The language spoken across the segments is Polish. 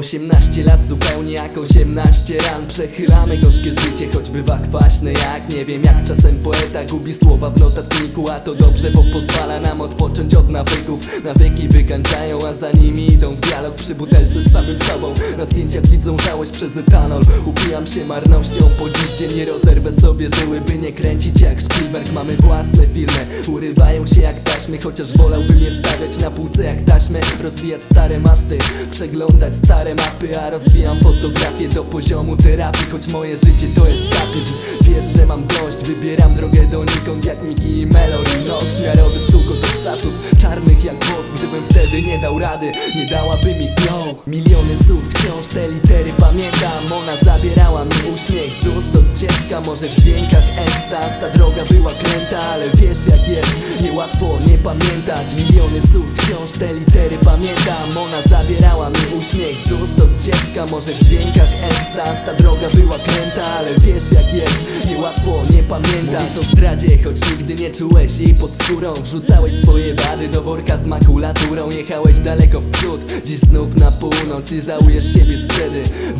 18 lat zupełnie jak 18 ran. Przechylamy gorzkie życie, choć bywa kwaśne jak Nie wiem jak. Czasem poeta gubi słowa w notatniku A to dobrze, bo pozwala nam odpocząć od nawyków. Nawyki wykańczają, a za nimi idą w dialog Przy butelce z samym sobą. Na zdjęciach żałość przez etanol. Upijam się marnością, po dziś dzień nie rozerwę sobie żyły By nie kręcić jak Spielberg, mamy własne filmy Urywają się jak taśmy, chociaż wolałbym je stawiać na półce jak taśmy. Rozwijać stare maszty, przeglądać stare mapy A rozwijam fotografię do poziomu terapii. Choć moje życie to jest tapizm Wiesz, że mam dość, wybieram drogę donikąd Jak Miki i Melody. Nox Miarowy stukot od czarnych Gdybym wtedy nie dał rady, nie dałaby mi flow. Miliony słów, wciąż te litery pamiętam. Ona zabierała mi uśmiech z ust od dziecka Może w dźwiękach ekstaz, ta droga była kręta Ale wiesz jak jest, niełatwo nie pamiętać. Miliony słów, wciąż te litery pamiętam. Ona zabierała mi uśmiech z ust od dziecka Może w dźwiękach ekstaz, ta droga była kręta Ale wiesz jak jest, niełatwo nie pamiętać Mówisz o zdradzie, choć nigdy nie czułeś jej pod skórą. Wrzucałeś swoje wady do worka z makulaturą. Jechałeś daleko w przód, dziś znów na północ I żałujesz siebie z wódką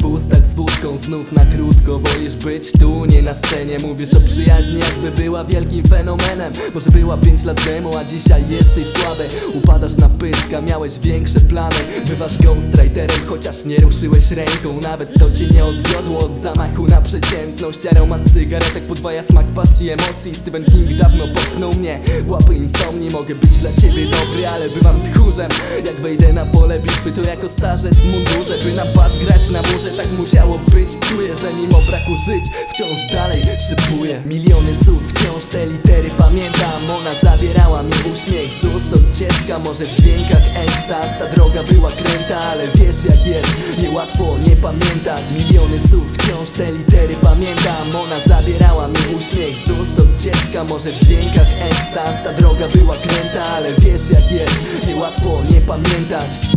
znów na krótko Wolisz być tu, nie na scenie. Mówisz o przyjaźni jakby była wielkim fenomenem. Może była pięć lat temu, a dzisiaj jesteś słaby. Upadasz na pyska, miałeś większe plany. Bywasz ghostwriterem, chociaż nie ruszyłeś ręką. Nawet to cię nie odwiodło od zamachu na przeciętność. Aromat cygaretek podwaja smak pasji emocji. Stephen King dawno popchnął mnie w łapy insomni. Mogę być dla ciebie dobry, ale bywam tchórzem. Jak wejdę na pole bitwy, to jako starzec w mundurze. By na bas grać na murze, tak musiało być Czuję, że mimo braku żyć, wciąż dalej szybuję Miliony słów, wciąż te litery pamiętam. Ona zabierała mi uśmiech z ust od dziecka Może w dźwiękach ekstaz, ta droga była kręta Ale wiesz jak jest, niełatwo nie pamiętać. Miliony słów, wciąż te litery pamiętam. Ona zabierała mi uśmiech z ust od dziecka Może w dźwiękach ekstaz, ta droga była kręta Ale wiesz jak jest, niełatwo nie pamiętać